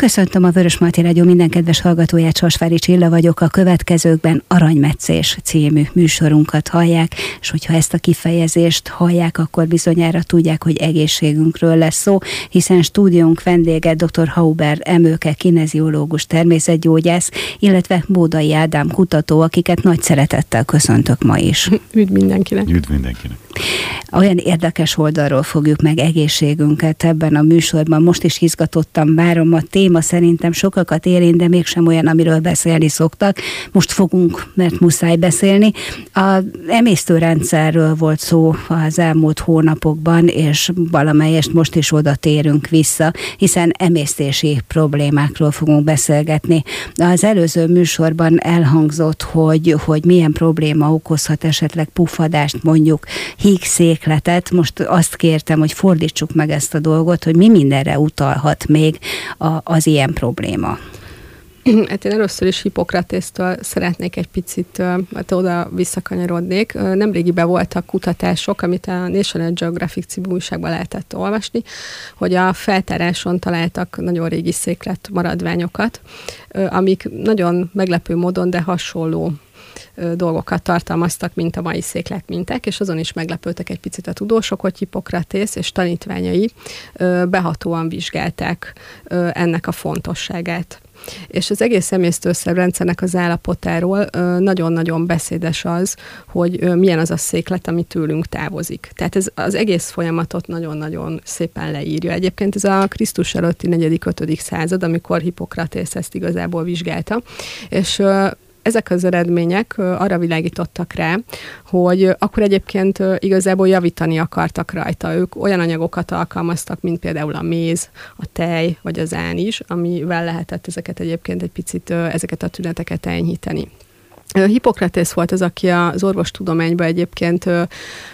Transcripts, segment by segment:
Köszöntöm a Vörös Marti Rádió minden kedves hallgatóját, Sasvári Csilla vagyok. A következőkben Aranymetszés című műsorunkat hallják, és hogyha ezt a kifejezést hallják, akkor bizonyára tudják, hogy egészségünkről lesz szó, hiszen stúdiónk vendége dr. Hauber Emőke, kineziológus, természetgyógyász, illetve Bódai Ádám kutató, akiket nagy szeretettel köszöntök ma is. Üdv mindenkinek! Üdv mindenkinek! Olyan érdekes oldalról fogjuk meg egészségünket ebben a műsorban. Most is izgatottam, várom a téma szerintem sokakat érint, de mégsem olyan, amiről beszélni szoktak. Most fogunk, mert muszáj beszélni. A emésztőrendszerről volt szó az elmúlt hónapokban, és valamelyest most is oda térünk vissza, hiszen emésztési problémákról fogunk beszélgetni. Az előző műsorban elhangzott, hogy, hogy milyen probléma okozhat esetleg puffadást, mondjuk hígszékletet. Most azt kértem, hogy fordítsuk meg ezt a dolgot, hogy mi mindenre utalhat még a, az ilyen probléma. Hát én először is Hippokratésztől szeretnék egy picit, hát oda visszakanyarodnék. Nemrégiben voltak kutatások, amit a National Geographic című újságban lehetett olvasni, hogy a feltáráson találtak nagyon régi széklet maradványokat, amik nagyon meglepő módon, de hasonló dolgokat tartalmaztak, mint a mai székletmintek, és azon is meglepődtek egy picit a tudósok, hogy Hippokratész és tanítványai behatóan vizsgálták ennek a fontosságát. És az egész emésztőszerrendszernek az állapotáról nagyon-nagyon beszédes az, hogy milyen az a széklet, ami tőlünk távozik. Tehát ez az egész folyamatot nagyon-nagyon szépen leírja. Egyébként ez a Krisztus előtti 4.-5. század, amikor Hippokratész ezt igazából vizsgálta, és ezek az eredmények arra világítottak rá, hogy akkor egyébként igazából javítani akartak rajta. Ők olyan anyagokat alkalmaztak, mint például a méz, a tej vagy az án is, amivel lehetett ezeket egyébként egy picit, ezeket a tüneteket enyhíteni. Hippokratész volt az, aki az orvostudományba egyébként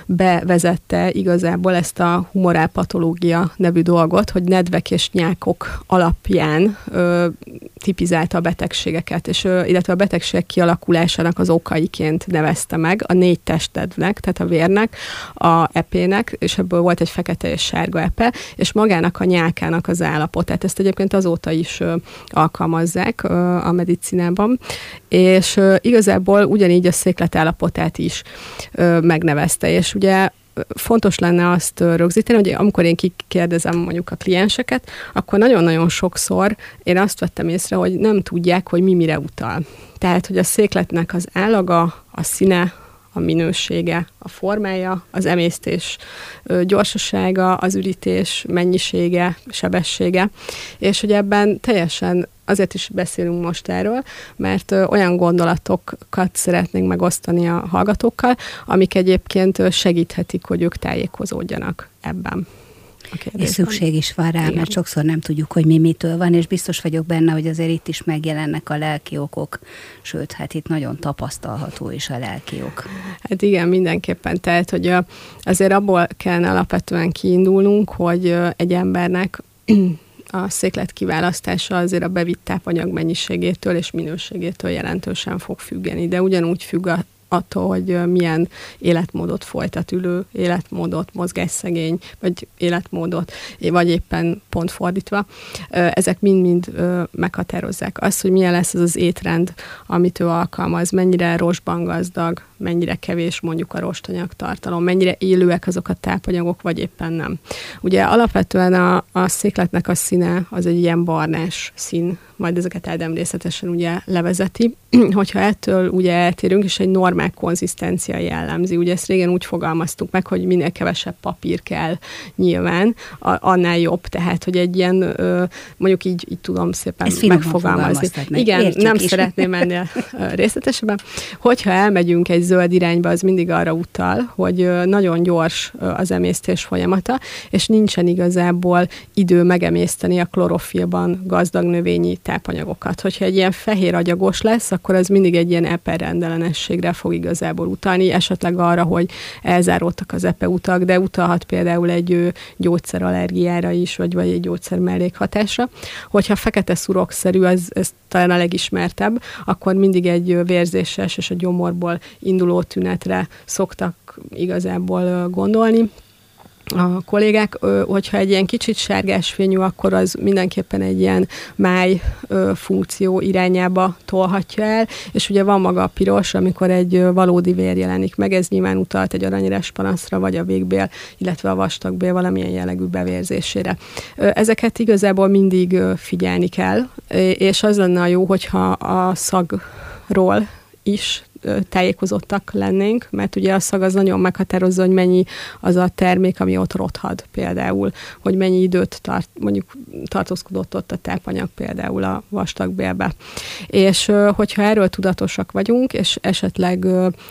bevezette igazából ezt a humorálpatológia nevű dolgot, hogy nedvek és nyákok alapján ö, tipizálta a betegségeket, és ö, illetve a betegségek kialakulásának az okaiként nevezte meg a négy testednek, tehát a vérnek, a epének, és ebből volt egy fekete és sárga epe, és magának a nyákának az állapotát. Ezt egyébként azóta is ö, alkalmazzák ö, a medicinában, és ö, igazából ugyanígy a széklet állapotát is ö, megnevezte, és ugye fontos lenne azt rögzíteni, hogy amikor én kikérdezem mondjuk a klienseket, akkor nagyon-nagyon sokszor én azt vettem észre, hogy nem tudják, hogy mi mire utal. Tehát, hogy a székletnek az állaga, a színe, a minősége, a formája, az emésztés gyorsasága, az ürítés mennyisége, sebessége, és hogy ebben teljesen azért is beszélünk most erről, mert olyan gondolatokat szeretnénk megosztani a hallgatókkal, amik egyébként segíthetik, hogy ők tájékozódjanak ebben. És szükség is van rá, Igen. mert sokszor nem tudjuk, hogy mi mitől van, és biztos vagyok benne, hogy azért itt is megjelennek a lelki okok, sőt, hát itt nagyon tapasztalható is a lelki ok. Hát igen, mindenképpen. Tehát, hogy azért abból kell alapvetően kiindulnunk, hogy egy embernek a széklet kiválasztása azért a bevitt tápanyag mennyiségétől és minőségétől jelentősen fog függeni, de ugyanúgy függ a attól, hogy milyen életmódot folytat, ülő életmódot, mozgásszegény, vagy életmódot, vagy éppen pont fordítva. Ezek mind-mind meghatározzák azt, hogy milyen lesz az az étrend, amit ő alkalmaz, mennyire rostban gazdag, mennyire kevés mondjuk a rostanyag tartalom, mennyire élőek azok a tápanyagok, vagy éppen nem. Ugye alapvetően a, a székletnek a színe az egy ilyen barnás szín, majd ezeket Ádám részletesen ugye levezeti. Hogyha ettől ugye eltérünk, és egy normál konzisztencia jellemzi, ugye ezt régen úgy fogalmaztuk meg, hogy minél kevesebb papír kell nyilván, a, annál jobb, tehát hogy egy ilyen, mondjuk így, így tudom szépen ezt megfogalmazni. Meg. Igen, Értjük nem is. szeretném ennél részletesebben. Hogyha elmegyünk egy zöld irányba, az mindig arra utal, hogy nagyon gyors az emésztés folyamata, és nincsen igazából idő megemészteni a klorofilban gazdag növényi tápanyagokat. Hogyha egy ilyen fehér agyagos lesz, akkor az mindig egy ilyen eperendellenességre fog igazából utalni, esetleg arra, hogy elzáródtak az epeutak, de utalhat például egy gyógyszerallergiára is, vagy, vagy egy gyógyszer mellékhatásra. Hogyha fekete szurokszerű, ez, ez talán a legismertebb, akkor mindig egy vérzéses és a gyomorból induló tünetre szoktak igazából gondolni a kollégák, hogyha egy ilyen kicsit sárgás fényű, akkor az mindenképpen egy ilyen máj funkció irányába tolhatja el, és ugye van maga a piros, amikor egy valódi vér jelenik meg, ez nyilván utalt egy aranyres panaszra, vagy a végbél, illetve a vastagbél valamilyen jellegű bevérzésére. Ezeket igazából mindig figyelni kell, és az lenne a jó, hogyha a szagról is tájékozottak lennénk, mert ugye a szag az nagyon meghatározza, hogy mennyi az a termék, ami ott rothad például, hogy mennyi időt tart, mondjuk tartózkodott ott a tápanyag például a vastagbélbe. És hogyha erről tudatosak vagyunk, és esetleg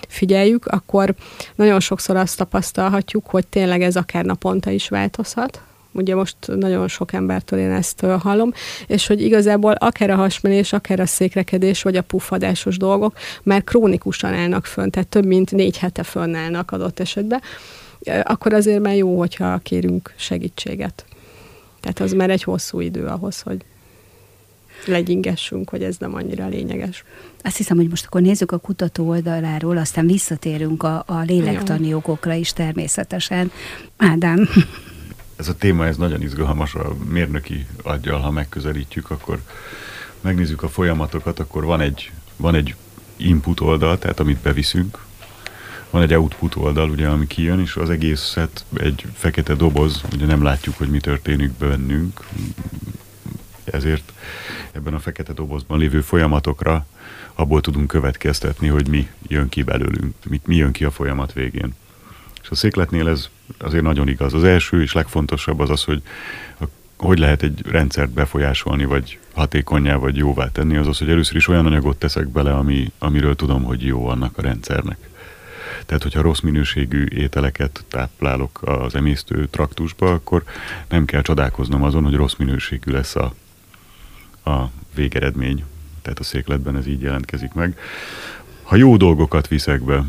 figyeljük, akkor nagyon sokszor azt tapasztalhatjuk, hogy tényleg ez akár naponta is változhat, Ugye most nagyon sok embertől én ezt hallom, és hogy igazából akár a hasmenés, akár a székrekedés, vagy a puffadásos dolgok már krónikusan állnak fönn, tehát több mint négy hete fönnállnak adott esetben, akkor azért már jó, hogyha kérünk segítséget. Tehát az már egy hosszú idő ahhoz, hogy legyingessünk, hogy ez nem annyira lényeges. Azt hiszem, hogy most akkor nézzük a kutató oldaláról, aztán visszatérünk a, a lélektani jogokra is természetesen. Ádám ez a téma ez nagyon izgalmas. A mérnöki aggyal, ha megközelítjük, akkor megnézzük a folyamatokat, akkor van egy, van egy input oldal, tehát amit beviszünk, van egy output oldal, ugye, ami kijön, és az egészet egy fekete doboz, ugye nem látjuk, hogy mi történik bennünk, ezért ebben a fekete dobozban lévő folyamatokra abból tudunk következtetni, hogy mi jön ki belőlünk, mi, mi jön ki a folyamat végén. És a székletnél ez azért nagyon igaz. Az első és legfontosabb az az, hogy hogy lehet egy rendszert befolyásolni, vagy hatékonyá, vagy jóvá tenni, az az, hogy először is olyan anyagot teszek bele, ami, amiről tudom, hogy jó annak a rendszernek. Tehát, hogyha rossz minőségű ételeket táplálok az emésztő traktusba, akkor nem kell csodálkoznom azon, hogy rossz minőségű lesz a, a végeredmény. Tehát a székletben ez így jelentkezik meg. Ha jó dolgokat viszek be,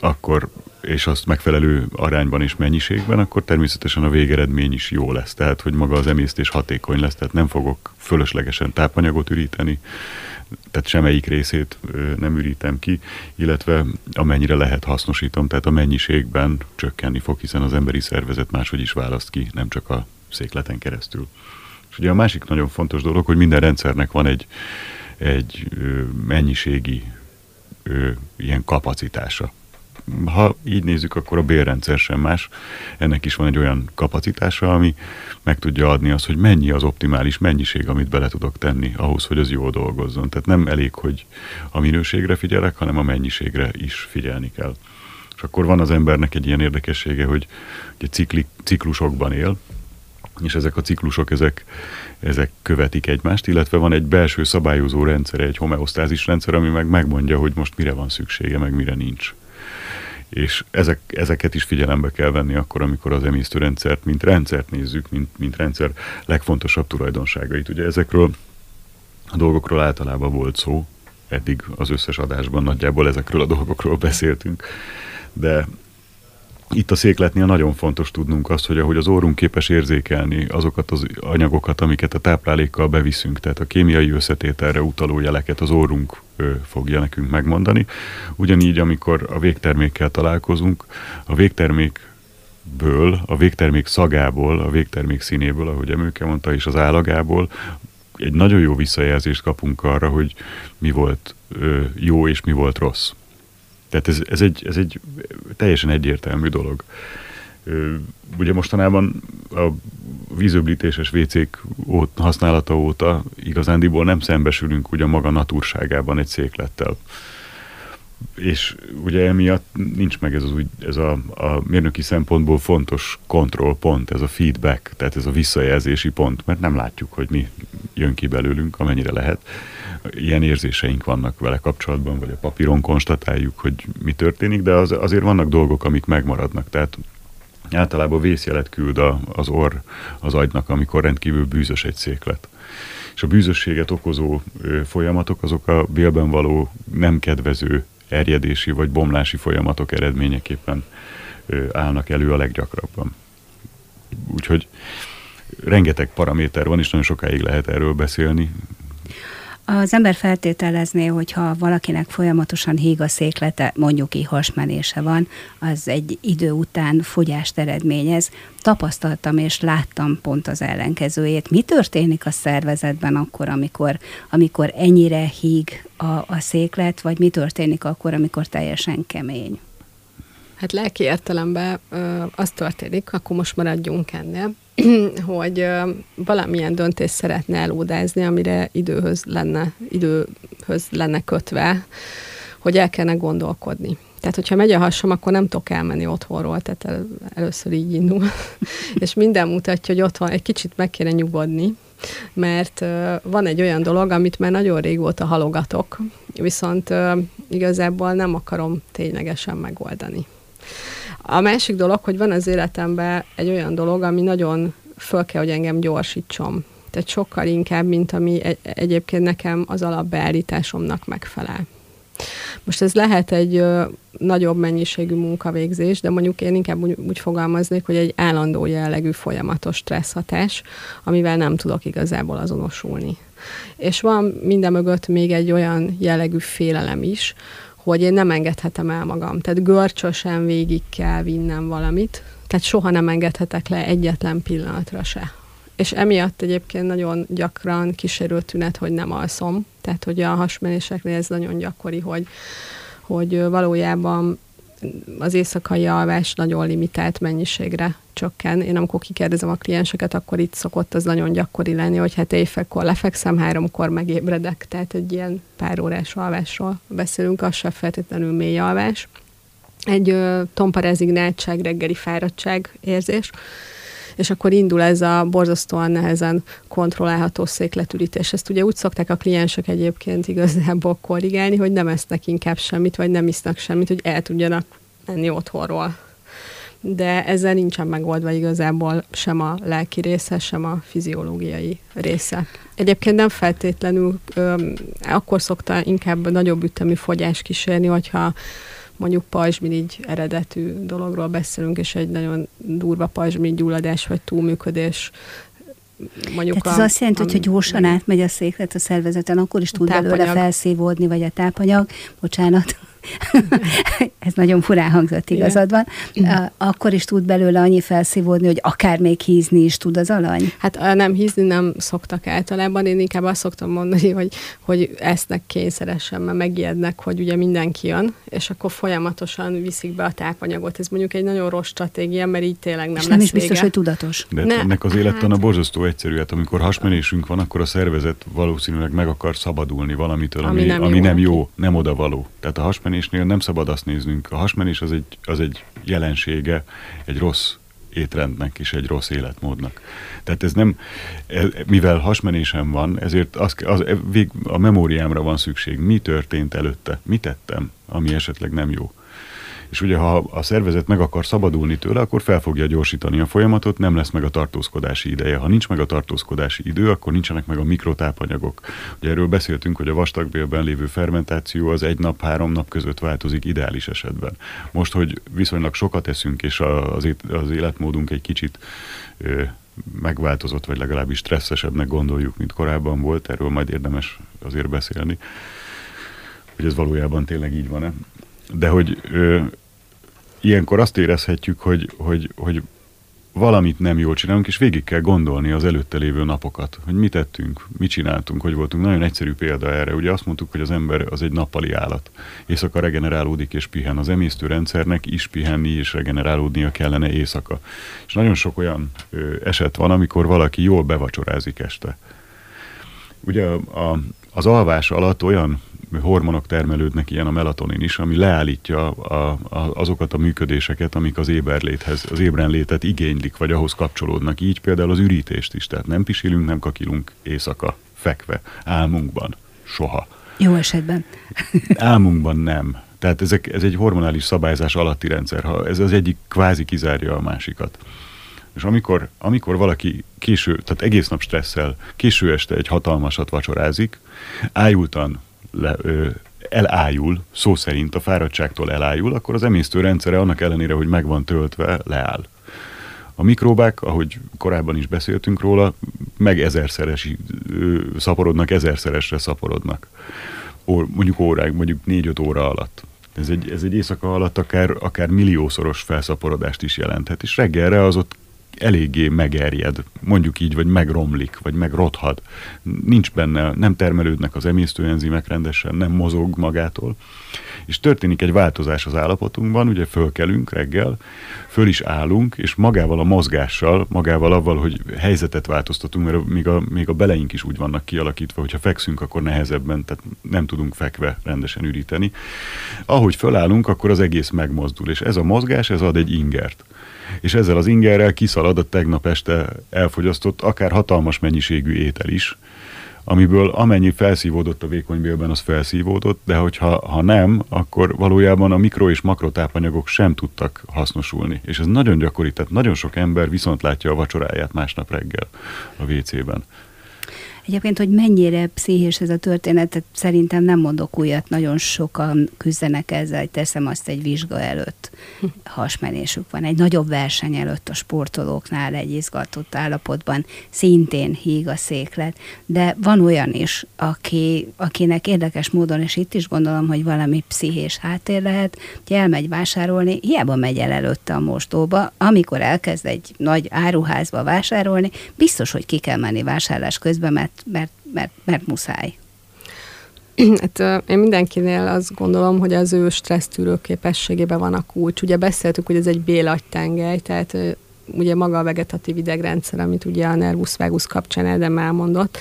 akkor és azt megfelelő arányban és mennyiségben, akkor természetesen a végeredmény is jó lesz. Tehát, hogy maga az emésztés hatékony lesz, tehát nem fogok fölöslegesen tápanyagot üríteni, tehát semmelyik részét nem ürítem ki, illetve amennyire lehet hasznosítom, tehát a mennyiségben csökkenni fog, hiszen az emberi szervezet máshogy is választ ki, nem csak a székleten keresztül. És ugye a másik nagyon fontos dolog, hogy minden rendszernek van egy, egy mennyiségi ilyen kapacitása ha így nézzük, akkor a bérrendszer sem más. Ennek is van egy olyan kapacitása, ami meg tudja adni azt, hogy mennyi az optimális mennyiség, amit bele tudok tenni ahhoz, hogy az jól dolgozzon. Tehát nem elég, hogy a minőségre figyelek, hanem a mennyiségre is figyelni kell. És akkor van az embernek egy ilyen érdekessége, hogy egy cikli, ciklusokban él, és ezek a ciklusok, ezek, ezek követik egymást, illetve van egy belső szabályozó rendszer, egy homeosztázis rendszer, ami meg megmondja, hogy most mire van szüksége, meg mire nincs és ezek, ezeket is figyelembe kell venni akkor, amikor az emésztőrendszert, mint rendszert nézzük, mint, mint rendszer legfontosabb tulajdonságait. Ugye ezekről a dolgokról általában volt szó, eddig az összes adásban nagyjából ezekről a dolgokról beszéltünk, de itt a székletnél nagyon fontos tudnunk azt, hogy ahogy az orrunk képes érzékelni azokat az anyagokat, amiket a táplálékkal beviszünk, tehát a kémiai összetételre utaló jeleket az orrunk fogja nekünk megmondani. Ugyanígy, amikor a végtermékkel találkozunk, a végtermékből, a végtermék szagából, a végtermék színéből, ahogy Emőke mondta, és az állagából egy nagyon jó visszajelzést kapunk arra, hogy mi volt jó és mi volt rossz. Tehát ez, ez, egy, ez egy teljesen egyértelmű dolog. Ugye mostanában a vízöblítéses WC-k használata óta igazándiból nem szembesülünk ugye maga naturságában egy széklettel. És ugye emiatt nincs meg ez, az úgy, ez a, a mérnöki szempontból fontos kontrollpont, ez a feedback, tehát ez a visszajelzési pont, mert nem látjuk, hogy mi jön ki belőlünk, amennyire lehet ilyen érzéseink vannak vele kapcsolatban, vagy a papíron konstatáljuk, hogy mi történik, de az, azért vannak dolgok, amik megmaradnak. Tehát általában vészjelet küld a, az orr az agynak, amikor rendkívül bűzös egy széklet. És a bűzösséget okozó folyamatok azok a bélben való nem kedvező erjedési vagy bomlási folyamatok eredményeképpen állnak elő a leggyakrabban. Úgyhogy rengeteg paraméter van, és nagyon sokáig lehet erről beszélni, Az ember feltételezné, hogyha valakinek folyamatosan híg a széklete, mondjuk ki hasmenése van, az egy idő után fogyást eredményez. Tapasztaltam és láttam pont az ellenkezőjét. Mi történik a szervezetben akkor, amikor, amikor ennyire híg a, a széklet, vagy mi történik akkor, amikor teljesen kemény? Hát lelki értelemben az történik, akkor most maradjunk ennél, hogy valamilyen döntést szeretne elódázni, amire időhöz lenne, időhöz lenne kötve, hogy el kellene gondolkodni. Tehát, hogyha megy a hasam, akkor nem tudok elmenni otthonról, tehát el, először így indul. és minden mutatja, hogy otthon egy kicsit meg kéne nyugodni, mert van egy olyan dolog, amit már nagyon régóta halogatok, viszont igazából nem akarom ténylegesen megoldani. A másik dolog, hogy van az életemben egy olyan dolog, ami nagyon föl kell, hogy engem gyorsítsom. Tehát sokkal inkább, mint ami egy, egyébként nekem az alapbeállításomnak megfelel. Most ez lehet egy ö, nagyobb mennyiségű munkavégzés, de mondjuk én inkább úgy, úgy fogalmaznék, hogy egy állandó jellegű folyamatos stresszhatás, amivel nem tudok igazából azonosulni. És van minden mögött még egy olyan jellegű félelem is, hogy én nem engedhetem el magam. Tehát görcsösen végig kell vinnem valamit, tehát soha nem engedhetek le egyetlen pillanatra se. És emiatt egyébként nagyon gyakran kísérő tünet, hogy nem alszom. Tehát, hogy a hasmenéseknél ez nagyon gyakori, hogy, hogy valójában az éjszakai alvás nagyon limitált mennyiségre csökken. Én amikor kikérdezem a klienseket, akkor itt szokott az nagyon gyakori lenni, hogy hát éjfélkor lefekszem, háromkor megébredek, tehát egy ilyen pár órás alvásról beszélünk, az sem feltétlenül mély alvás. Egy ö, tompa rezignáltság, reggeli fáradtság érzés, és akkor indul ez a borzasztóan nehezen kontrollálható székletürítés. Ezt ugye úgy szokták a kliensek egyébként igazából korrigálni, hogy nem esznek inkább semmit, vagy nem isznak semmit, hogy el tudjanak menni otthonról. De ezzel nincsen megoldva igazából sem a lelki része, sem a fiziológiai része. Egyébként nem feltétlenül, ö, akkor szokta inkább nagyobb ütemű fogyás kísérni, hogyha mondjuk pajzsmirigy eredetű dologról beszélünk, és egy nagyon durva pajzsmirigy gyulladás vagy túlműködés mondjuk Tehát ez a, azt jelenti, hogy ha gyorsan átmegy a széklet a szervezeten, akkor is tud belőle felszívódni, vagy a tápanyag, bocsánat, ez nagyon furán hangzott, igazad van, akkor is tud belőle annyi felszívódni, hogy akár még hízni is tud az alany? Hát nem hízni nem szoktak általában, én inkább azt szoktam mondani, hogy, hogy esznek kényszeresen, mert megijednek, hogy ugye mindenki jön, és akkor folyamatosan viszik be a tápanyagot. Ez mondjuk egy nagyon rossz stratégia, mert így tényleg nem és lesz nem is vége. biztos, hogy tudatos. De ne, ennek az élettan hát... a borzasztó egyszerű, hát amikor hasmenésünk van, akkor a szervezet valószínűleg meg akar szabadulni valamitől, ami, ami, nem, ami jó. nem jó, nem oda való. Tehát a hasmenés hasmenésnél nem szabad azt néznünk. A hasmenés az egy, az egy jelensége egy rossz étrendnek és egy rossz életmódnak. Tehát ez nem, e, mivel hasmenésem van, ezért az, az, e, a memóriámra van szükség. Mi történt előtte? Mi tettem, ami esetleg nem jó? És ugye, ha a szervezet meg akar szabadulni tőle, akkor fel fogja gyorsítani a folyamatot, nem lesz meg a tartózkodási ideje. Ha nincs meg a tartózkodási idő, akkor nincsenek meg a mikrotápanyagok. Ugye erről beszéltünk, hogy a vastagbélben lévő fermentáció az egy nap, három nap között változik ideális esetben. Most, hogy viszonylag sokat eszünk, és az, életmódunk egy kicsit megváltozott, vagy legalábbis stresszesebbnek gondoljuk, mint korábban volt, erről majd érdemes azért beszélni, hogy ez valójában tényleg így van-e. De hogy ilyenkor azt érezhetjük, hogy, hogy, hogy valamit nem jól csinálunk, és végig kell gondolni az előtte lévő napokat, hogy mit tettünk, mit csináltunk, hogy voltunk. Nagyon egyszerű példa erre. Ugye azt mondtuk, hogy az ember az egy nappali állat. Éjszaka regenerálódik és pihen. Az emésztőrendszernek is pihenni és regenerálódnia kellene éjszaka. És nagyon sok olyan ö, eset van, amikor valaki jól bevacsorázik este. Ugye a, az alvás alatt olyan hormonok termelődnek, ilyen a melatonin is, ami leállítja a, a, azokat a működéseket, amik az éberléthez, az ébrenlétet igénylik, vagy ahhoz kapcsolódnak. Így például az ürítést is, tehát nem pisilünk, nem kakilunk éjszaka, fekve, álmunkban, soha. Jó esetben. álmunkban nem. Tehát ezek, ez egy hormonális szabályzás alatti rendszer. Ha ez az egyik kvázi kizárja a másikat. És amikor, amikor valaki késő, tehát egész nap stresszel, késő este egy hatalmasat vacsorázik, ájultan le, ö, elájul, szó szerint a fáradtságtól elájul, akkor az emésztőrendszere annak ellenére, hogy meg van töltve, leáll. A mikróbák, ahogy korábban is beszéltünk róla, meg ezerszeres, szaporodnak, ezerszeresre szaporodnak. Ó, mondjuk órák, mondjuk négy-öt óra alatt. Ez egy, ez egy éjszaka alatt akár, akár milliószoros felszaporodást is jelenthet, és reggelre az ott eléggé megerjed, mondjuk így, vagy megromlik, vagy megrothad. Nincs benne, nem termelődnek az emésztőenzimek rendesen, nem mozog magától. És történik egy változás az állapotunkban, ugye fölkelünk reggel, föl is állunk, és magával a mozgással, magával avval, hogy helyzetet változtatunk, mert még a, még a beleink is úgy vannak kialakítva, hogyha fekszünk, akkor nehezebben, tehát nem tudunk fekve rendesen üríteni. Ahogy fölállunk, akkor az egész megmozdul, és ez a mozgás, ez ad egy ingert és ezzel az ingerrel kiszalad a tegnap este elfogyasztott akár hatalmas mennyiségű étel is, amiből amennyi felszívódott a vékonybélben, az felszívódott, de hogyha ha nem, akkor valójában a mikro- és makrotápanyagok sem tudtak hasznosulni. És ez nagyon gyakori, tehát nagyon sok ember viszont látja a vacsoráját másnap reggel a WC-ben. Egyébként, hogy mennyire pszichés ez a történet, szerintem nem mondok újat, nagyon sokan küzdenek ezzel, teszem azt egy vizsga előtt. Hasmenésük van. Egy nagyobb verseny előtt a sportolóknál egy izgatott állapotban szintén híg a széklet. De van olyan is, aki, akinek érdekes módon, és itt is gondolom, hogy valami pszichés háttér lehet, hogy elmegy vásárolni, hiába megy el előtte a mostóba, amikor elkezd egy nagy áruházba vásárolni, biztos, hogy ki kell menni vásárlás közben, mert mert, mert, mert muszáj. Hát én mindenkinél azt gondolom, hogy az ő stressztűrő képességében van a kulcs. Ugye beszéltük, hogy ez egy bélagytengely, tehát ugye maga a vegetatív idegrendszer, amit ugye a nervus vagus kapcsán Edem elmondott,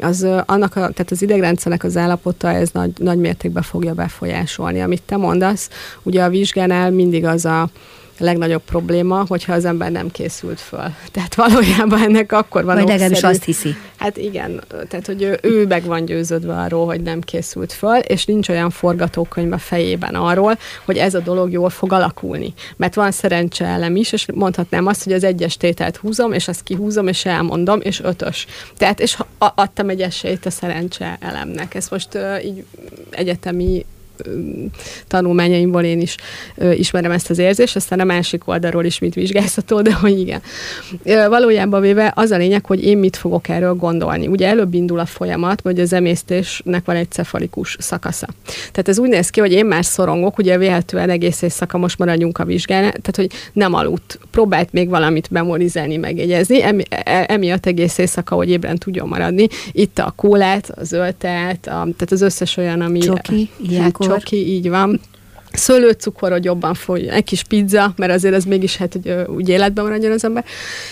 az annak a, tehát az idegrendszernek az állapota ez nagy, nagy mértékben fogja befolyásolni. Amit te mondasz, ugye a vizsgánál mindig az a legnagyobb probléma, hogyha az ember nem készült föl. Tehát valójában ennek akkor van Vagy legalábbis azt hiszi. Hát igen, tehát hogy ő, ő meg van győződve arról, hogy nem készült föl, és nincs olyan forgatókönyv a fejében arról, hogy ez a dolog jól fog alakulni. Mert van elem is, és mondhatnám azt, hogy az egyes tételt húzom, és azt kihúzom, és elmondom, és ötös. Tehát, és adtam egy esélyt a szerencse elemnek. Ez most uh, így egyetemi tanulmányaimból én is ismerem ezt az érzést, aztán a másik oldalról is mit vizsgázható, de hogy igen. Valójában véve az a lényeg, hogy én mit fogok erről gondolni. Ugye előbb indul a folyamat, hogy az emésztésnek van egy cefalikus szakasza. Tehát ez úgy néz ki, hogy én már szorongok, ugye véletlenül egész éjszaka most maradjunk a vizsgán, tehát hogy nem aludt. Próbált még valamit memorizálni, megjegyezni, emi, e, emiatt egész éjszaka, hogy ébren tudjon maradni. Itt a kólát, a zöldtelt, a, tehát az összes olyan, ami... Csoki, ilyenkor csoki, így van szőlőcukor, hogy jobban fogy, egy kis pizza, mert azért ez mégis hát, hogy úgy életben maradjon az ember.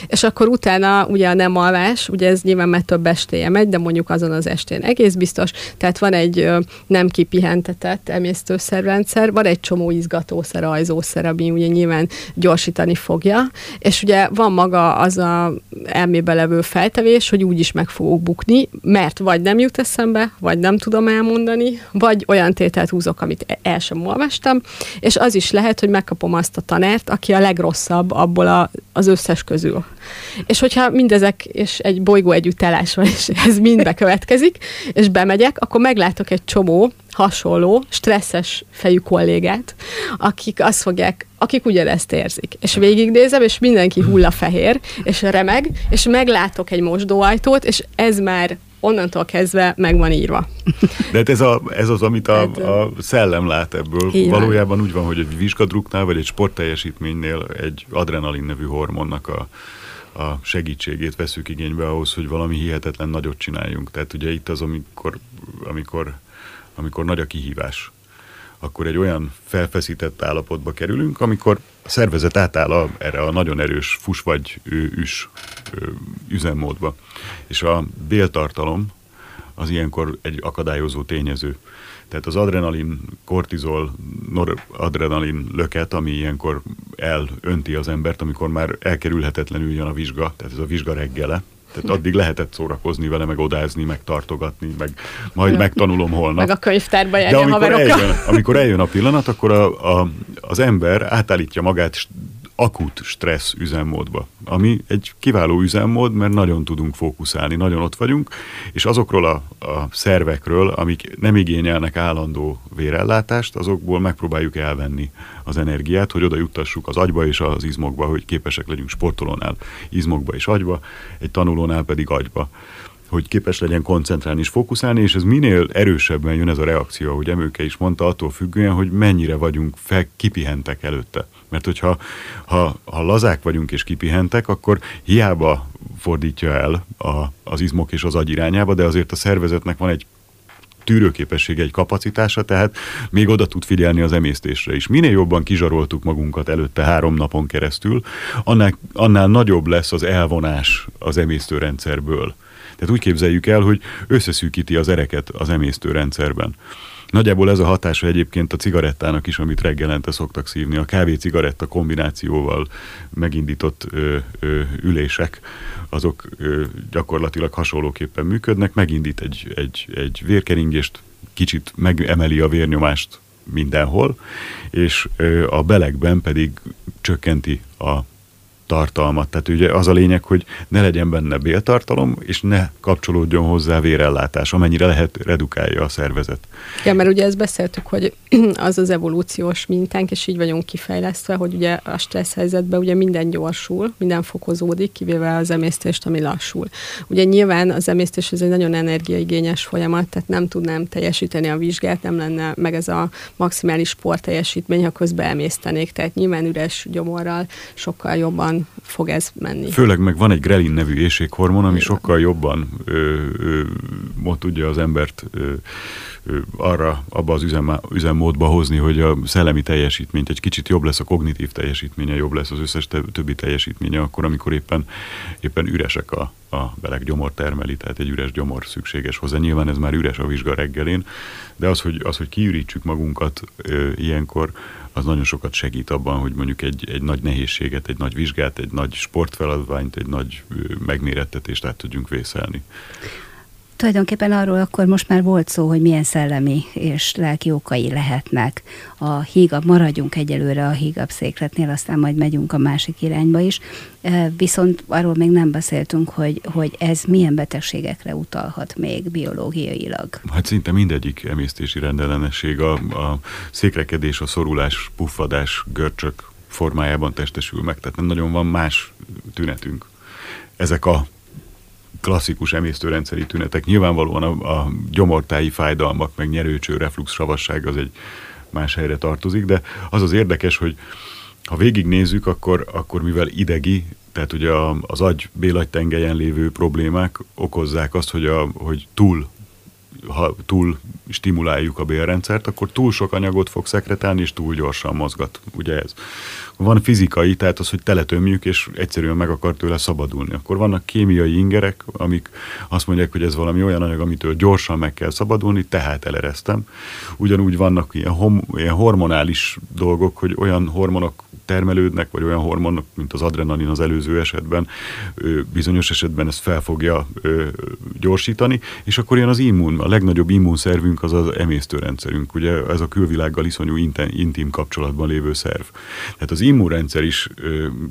És akkor utána ugye a nem alvás, ugye ez nyilván már több estéje megy, de mondjuk azon az estén egész biztos, tehát van egy nem kipihentetett emésztőszerrendszer, van egy csomó izgatószer, ajzószer, ami ugye nyilván gyorsítani fogja, és ugye van maga az a elmébe levő feltevés, hogy úgy is meg fogok bukni, mert vagy nem jut eszembe, vagy nem tudom elmondani, vagy olyan tételt húzok, amit el sem olvastam, olvastam, és az is lehet, hogy megkapom azt a tanárt, aki a legrosszabb abból a, az összes közül. És hogyha mindezek, és egy bolygó együttállás van, és ez mind bekövetkezik, és bemegyek, akkor meglátok egy csomó hasonló, stresszes fejű kollégát, akik azt fogják, akik ugyanezt érzik. És végignézem, és mindenki hullafehér, és remeg, és meglátok egy mosdóajtót, és ez már onnantól kezdve meg van írva. De hát ez, a, ez az, amit a, hát, a szellem lát ebből. Igen. Valójában úgy van, hogy egy vizsgadruknál, vagy egy sportteljesítménynél egy adrenalin nevű hormonnak a, a segítségét veszük igénybe ahhoz, hogy valami hihetetlen nagyot csináljunk. Tehát ugye itt az, amikor, amikor, amikor nagy a kihívás akkor egy olyan felfeszített állapotba kerülünk, amikor a szervezet átáll a, erre a nagyon erős fus vagy üs üzemmódba. És a béltartalom az ilyenkor egy akadályozó tényező. Tehát az adrenalin, kortizol, noradrenalin löket, ami ilyenkor elönti az embert, amikor már elkerülhetetlenül jön a vizsga, tehát ez a vizsga reggele, tehát addig lehetett szórakozni vele, meg odázni, meg tartogatni, meg majd megtanulom holnap. Meg a könyvtárba járni amikor eljön, amikor eljön a pillanat, akkor a, a, az ember átállítja magát akut stressz üzemmódba, ami egy kiváló üzemmód, mert nagyon tudunk fókuszálni, nagyon ott vagyunk, és azokról a, a szervekről, amik nem igényelnek állandó vérellátást, azokból megpróbáljuk elvenni az energiát, hogy oda juttassuk az agyba és az izmokba, hogy képesek legyünk sportolónál izmokba és agyba, egy tanulónál pedig agyba hogy képes legyen koncentrálni és fókuszálni, és ez minél erősebben jön ez a reakció, ahogy Emőke is mondta, attól függően, hogy mennyire vagyunk fel, kipihentek előtte. Mert hogyha ha, ha lazák vagyunk és kipihentek, akkor hiába fordítja el a, az izmok és az agy irányába, de azért a szervezetnek van egy tűrőképessége, egy kapacitása, tehát még oda tud figyelni az emésztésre is. Minél jobban kizsaroltuk magunkat előtte három napon keresztül, annál, annál nagyobb lesz az elvonás az emésztőrendszerből. Tehát úgy képzeljük el, hogy összeszűkíti az ereket az emésztőrendszerben. Nagyjából ez a hatása egyébként a cigarettának is, amit reggelente szoktak szívni. A kávé-cigaretta kombinációval megindított ö, ö, ülések, azok ö, gyakorlatilag hasonlóképpen működnek. Megindít egy, egy, egy vérkeringést, kicsit megemeli a vérnyomást mindenhol, és a belegben pedig csökkenti a tartalmat. Tehát ugye az a lényeg, hogy ne legyen benne béltartalom, és ne kapcsolódjon hozzá vérellátás, amennyire lehet redukálja a szervezet. Igen, mert ugye ezt beszéltük, hogy az az evolúciós mintánk, és így vagyunk kifejlesztve, hogy ugye a stressz helyzetben ugye minden gyorsul, minden fokozódik, kivéve az emésztést, ami lassul. Ugye nyilván az emésztés ez egy nagyon energiaigényes folyamat, tehát nem tudnám teljesíteni a vizsgát, nem lenne meg ez a maximális sportteljesítmény, ha közben emésztenék, tehát nyilván üres gyomorral sokkal jobban jobban fog ez menni. Főleg meg van egy grelin nevű éjséghormon, ami Igen. sokkal jobban ö, ö, tudja az embert ö, arra, abba az üzem, üzemmódba hozni, hogy a szellemi teljesítményt egy kicsit jobb lesz, a kognitív teljesítménye jobb lesz, az összes többi teljesítménye akkor, amikor éppen, éppen üresek a, a beleg gyomor termeli, tehát egy üres gyomor szükséges hozzá. Nyilván ez már üres a vizsga reggelén, de az, hogy, az, hogy kiürítsük magunkat ö, ilyenkor, az nagyon sokat segít abban, hogy mondjuk egy, egy nagy nehézséget, egy nagy vizsgát, egy nagy sportfeladványt, egy nagy megmérettetést át tudjunk vészelni. Tulajdonképpen arról akkor most már volt szó, hogy milyen szellemi és lelki okai lehetnek. A hígabb, maradjunk egyelőre a hígabb székletnél, aztán majd megyünk a másik irányba is. Viszont arról még nem beszéltünk, hogy, hogy ez milyen betegségekre utalhat még biológiailag. Hát szinte mindegyik emésztési rendellenesség, a, a székrekedés, a szorulás, puffadás, görcsök formájában testesül meg, tehát nem nagyon van más tünetünk. Ezek a klasszikus emésztőrendszeri tünetek. Nyilvánvalóan a, a gyomortáji fájdalmak, meg nyerőcső, reflux, savasság az egy más helyre tartozik, de az az érdekes, hogy ha végignézzük, akkor, akkor mivel idegi, tehát ugye az agy bélagytengelyen lévő problémák okozzák azt, hogy, a, hogy túl ha túl stimuláljuk a bélrendszert, akkor túl sok anyagot fog szekretálni, és túl gyorsan mozgat. Ugye ez. Van fizikai, tehát az, hogy teletömjük, és egyszerűen meg akar tőle szabadulni. Akkor vannak kémiai ingerek, amik azt mondják, hogy ez valami olyan anyag, amitől gyorsan meg kell szabadulni, tehát eleresztem. Ugyanúgy vannak ilyen, hom, ilyen hormonális dolgok, hogy olyan hormonok termelődnek, vagy olyan hormonok, mint az adrenalin az előző esetben, bizonyos esetben ezt fel fogja gyorsítani, és akkor jön az immun, a legnagyobb immunszervünk az az emésztőrendszerünk, ugye ez a külvilággal iszonyú intim kapcsolatban lévő szerv. Tehát az immunrendszer is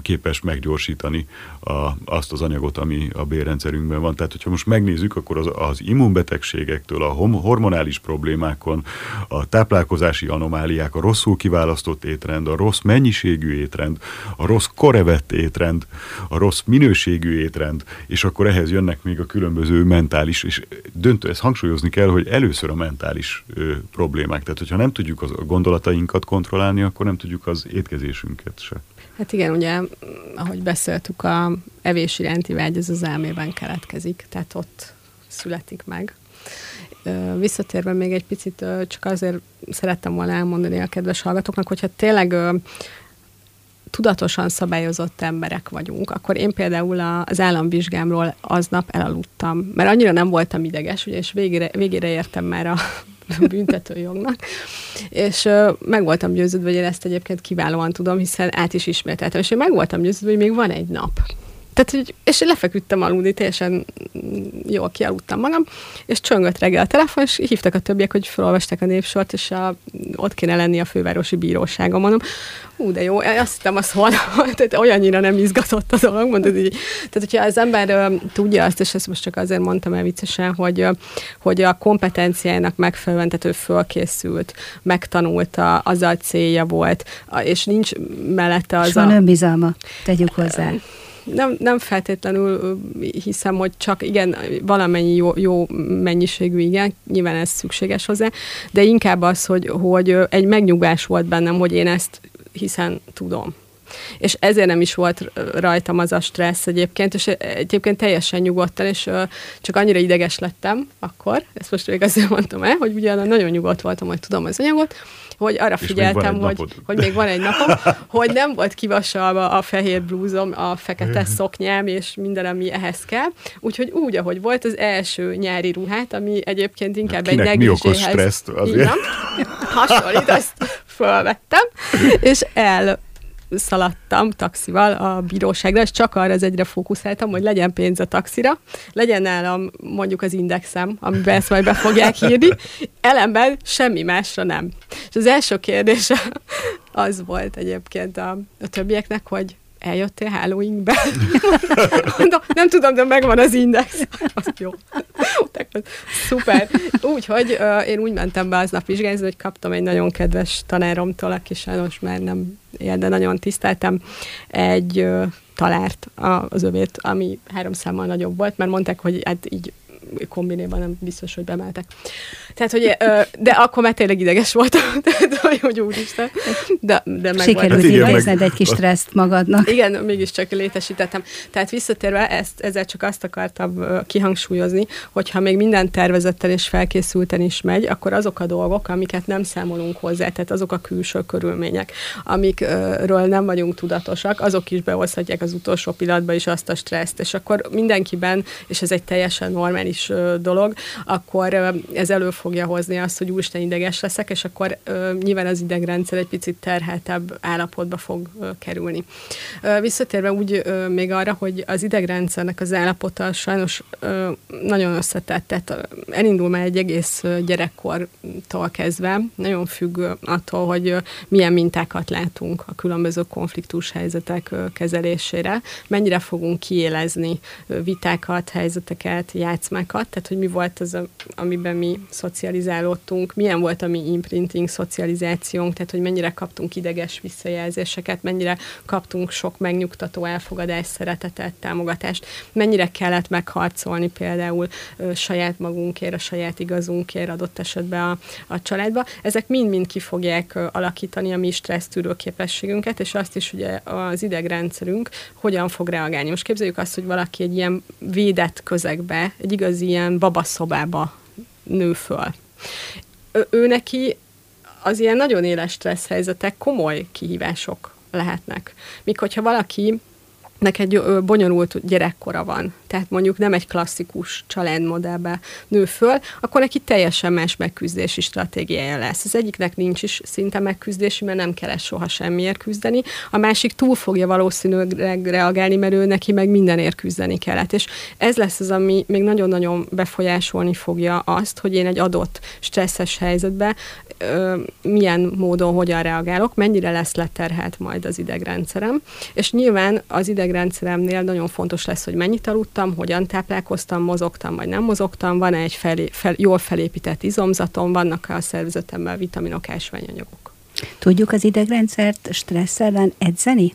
képes meggyorsítani a, azt az anyagot, ami a bérrendszerünkben van. Tehát, hogyha most megnézzük, akkor az, az immunbetegségektől, a hormonális problémákon, a táplálkozási anomáliák, a rosszul kiválasztott étrend, a rossz mennyiségű étrend, a rossz korevett étrend, a rossz minőségű étrend, és akkor ehhez jönnek még a különböző mentális, és döntő, ezt hangsúlyozni kell, hogy először a mentális ö, problémák. Tehát, hogyha nem tudjuk a gondolatainkat kontrollálni, akkor nem tudjuk az étkezésünket se. Hát igen, ugye, ahogy beszéltük, a evés iránti vágy az az elmében keletkezik, tehát ott születik meg. Visszatérve még egy picit, csak azért szerettem volna elmondani a kedves hallgatóknak, hogyha tényleg tudatosan szabályozott emberek vagyunk, akkor én például az államvizsgámról aznap elaludtam, mert annyira nem voltam ideges, ugye, és végére, végére értem már a büntetőjognak, és uh, meg voltam győződve, hogy én ezt egyébként kiválóan tudom, hiszen át is ismételtem, és én meg voltam győződve, hogy még van egy nap. Tehát, hogy, és lefeküdtem aludni, teljesen jól kialudtam magam, és csöngött reggel a telefon, és hívtak a többiek, hogy felolvasták a népsort, és a, ott kéne lenni a fővárosi bíróságon. Mondom, ú, de jó, azt hittem, az hol, tehát olyannyira nem izgatott a dolog, mondod, így. Tehát, hogyha az ember uh, tudja azt, és ezt most csak azért mondtam el viccesen, hogy, uh, hogy a kompetenciájának megfelelően, tehát ő fölkészült, megtanulta, az a célja volt, és nincs mellette az és van a... önbizalma, tegyük hozzá nem, nem feltétlenül hiszem, hogy csak igen, valamennyi jó, jó mennyiségű igen, nyilván ez szükséges hozzá, de inkább az, hogy, hogy egy megnyugvás volt bennem, hogy én ezt hiszen tudom. És ezért nem is volt rajtam az a stressz egyébként, és egyébként teljesen nyugodtan, és csak annyira ideges lettem akkor, ezt most még azért mondtam el, hogy ugye nagyon nyugodt voltam, hogy tudom az anyagot, hogy arra és figyeltem, hogy, hogy még van egy napom, hogy nem volt kivasalva a fehér blúzom, a fekete szoknyám, és minden, ami ehhez kell. Úgyhogy úgy, ahogy volt, az első nyári ruhát, ami egyébként inkább Kinek egy negligéhez. mi okoz stresszt azért? hasonlít, azt fölvettem, és el szaladtam taxival a bíróságra, és csak arra az egyre fókuszáltam, hogy legyen pénz a taxira, legyen nálam mondjuk az indexem, amiben ezt majd be fogják írni, ellenben semmi másra nem. És az első kérdés az volt egyébként a, a többieknek, hogy eljöttél Halloweenbe? no, nem tudom, de megvan az index. Az jó. Szuper. Úgyhogy uh, én úgy mentem be aznap vizsgálni, hogy kaptam egy nagyon kedves tanáromtól, aki sajnos már nem él, de nagyon tiszteltem, egy uh, talárt az övét, ami három számmal nagyobb volt, mert mondták, hogy hát így kombinéban nem biztos, hogy bemeltek. Tehát, hogy, de akkor már tényleg ideges voltam, tehát, hogy, hogy úristen. De, de meg Sikerült érezned egy kis stresszt magadnak. Igen, mégiscsak létesítettem. Tehát visszatérve, ezt, ezzel csak azt akartam kihangsúlyozni, hogyha még minden tervezettel és felkészülten is megy, akkor azok a dolgok, amiket nem számolunk hozzá, tehát azok a külső körülmények, amikről nem vagyunk tudatosak, azok is behozhatják az utolsó pillanatban is azt a stresszt, és akkor mindenkiben, és ez egy teljesen normális dolog, akkor ez elő fogja hozni azt, hogy úristen ideges leszek, és akkor nyilván az idegrendszer egy picit terheltebb állapotba fog kerülni. Visszatérve úgy még arra, hogy az idegrendszernek az állapota sajnos nagyon összetett, tehát elindul már egy egész gyerekkortól kezdve, nagyon függ attól, hogy milyen mintákat látunk a különböző konfliktus helyzetek kezelésére, mennyire fogunk kiélezni vitákat, helyzeteket, játszmákat, témákat, tehát hogy mi volt az, amiben mi szocializálódtunk, milyen volt a mi imprinting szocializációnk, tehát hogy mennyire kaptunk ideges visszajelzéseket, mennyire kaptunk sok megnyugtató elfogadást, szeretetet, támogatást, mennyire kellett megharcolni például ö, saját magunkért, a saját igazunkért adott esetben a, a családba. Ezek mind-mind ki fogják ö, alakítani a mi stressztűrő képességünket, és azt is, hogy az idegrendszerünk hogyan fog reagálni. Most képzeljük azt, hogy valaki egy ilyen védett közegbe, egy igazi ilyen babaszobába nő föl. Ő, ő neki az ilyen nagyon éles stressz helyzetek komoly kihívások lehetnek. Míg hogyha valaki nek egy bonyolult gyerekkora van, tehát mondjuk nem egy klasszikus családmodellbe nő föl, akkor neki teljesen más megküzdési stratégiája lesz. Az egyiknek nincs is szinte megküzdési, mert nem kell soha semmiért küzdeni, a másik túl fogja valószínűleg reagálni, mert ő neki meg mindenért küzdeni kellett. És ez lesz az, ami még nagyon-nagyon befolyásolni fogja azt, hogy én egy adott stresszes helyzetbe ö, milyen módon, hogyan reagálok, mennyire lesz leterhelt majd az idegrendszerem. És nyilván az idegrendszeremnél nagyon fontos lesz, hogy mennyit aludtam, hogyan táplálkoztam, mozogtam vagy nem mozogtam, van-e egy felé, fel, jól felépített izomzatom, vannak-e a szervezetemben vitaminok, ásványanyagok. Tudjuk az idegrendszert stressz ellen edzeni?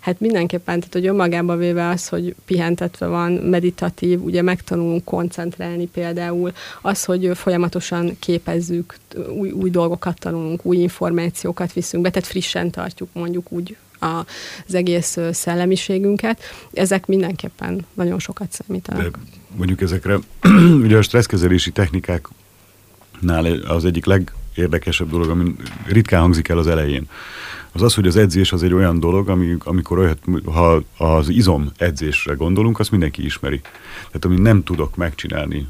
Hát mindenképpen, tehát hogy önmagában véve az, hogy pihentetve van, meditatív, ugye megtanulunk koncentrálni például, az, hogy folyamatosan képezzük, új, új dolgokat tanulunk, új információkat viszünk be, tehát frissen tartjuk mondjuk úgy az egész szellemiségünket, ezek mindenképpen nagyon sokat számítanak. De mondjuk ezekre, ugye a stresszkezelési technikáknál az egyik legérdekesebb dolog, ami ritkán hangzik el az elején, az az, hogy az edzés az egy olyan dolog, ami, amikor olyat, ha az izom edzésre gondolunk, azt mindenki ismeri. Tehát amit nem tudok megcsinálni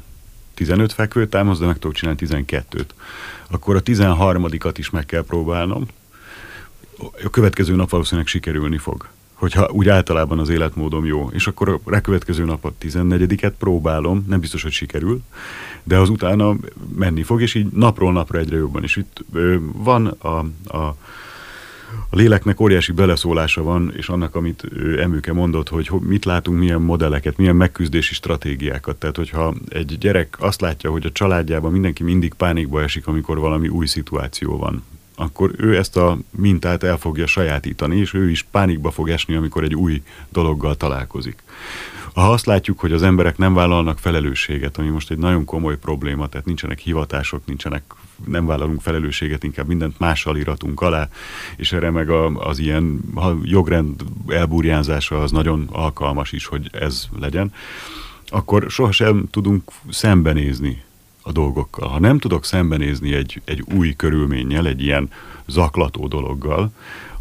15 fekvőtámaszt, de meg tudok csinálni 12-t. Akkor a 13-at is meg kell próbálnom. A következő nap valószínűleg sikerülni fog hogyha úgy általában az életmódom jó, és akkor a rákövetkező nap a 14-et próbálom, nem biztos, hogy sikerül, de az utána menni fog, és így napról napra egyre jobban. És itt ö, van a, a a léleknek óriási beleszólása van, és annak, amit Emőke mondott, hogy mit látunk, milyen modelleket, milyen megküzdési stratégiákat. Tehát, hogyha egy gyerek azt látja, hogy a családjában mindenki mindig pánikba esik, amikor valami új szituáció van, akkor ő ezt a mintát el fogja sajátítani, és ő is pánikba fog esni, amikor egy új dologgal találkozik. Ha azt látjuk, hogy az emberek nem vállalnak felelősséget, ami most egy nagyon komoly probléma, tehát nincsenek hivatások, nincsenek, nem vállalunk felelősséget, inkább mindent mással iratunk alá, és erre meg a, az ilyen jogrend elburjánzása az nagyon alkalmas is, hogy ez legyen, akkor sohasem tudunk szembenézni a dolgokkal. Ha nem tudok szembenézni egy, egy új körülménnyel, egy ilyen zaklató dologgal,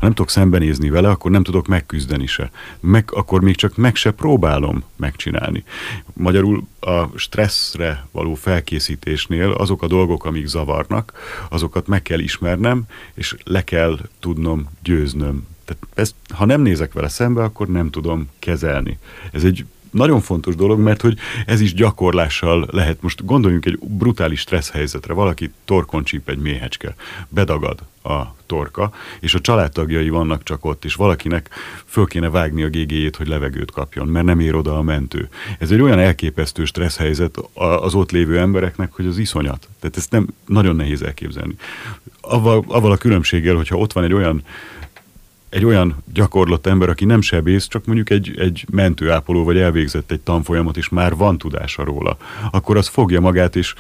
ha nem tudok szembenézni vele, akkor nem tudok megküzdeni se. Meg, akkor még csak meg se próbálom megcsinálni. Magyarul a stresszre való felkészítésnél azok a dolgok, amik zavarnak, azokat meg kell ismernem, és le kell tudnom győznöm. Tehát ezt, ha nem nézek vele szembe, akkor nem tudom kezelni. Ez egy nagyon fontos dolog, mert hogy ez is gyakorlással lehet. Most gondoljunk egy brutális stressz helyzetre. Valaki torkon csíp egy méhecske, bedagad a torka, és a családtagjai vannak csak ott, és valakinek föl kéne vágni a gégéjét, hogy levegőt kapjon, mert nem ér oda a mentő. Ez egy olyan elképesztő stressz helyzet az ott lévő embereknek, hogy az iszonyat. Tehát ezt nem nagyon nehéz elképzelni. Avval, avval a különbséggel, hogyha ott van egy olyan egy olyan gyakorlott ember, aki nem sebész, csak mondjuk egy, egy mentőápoló, vagy elvégzett egy tanfolyamot, és már van tudása róla, akkor az fogja magát, és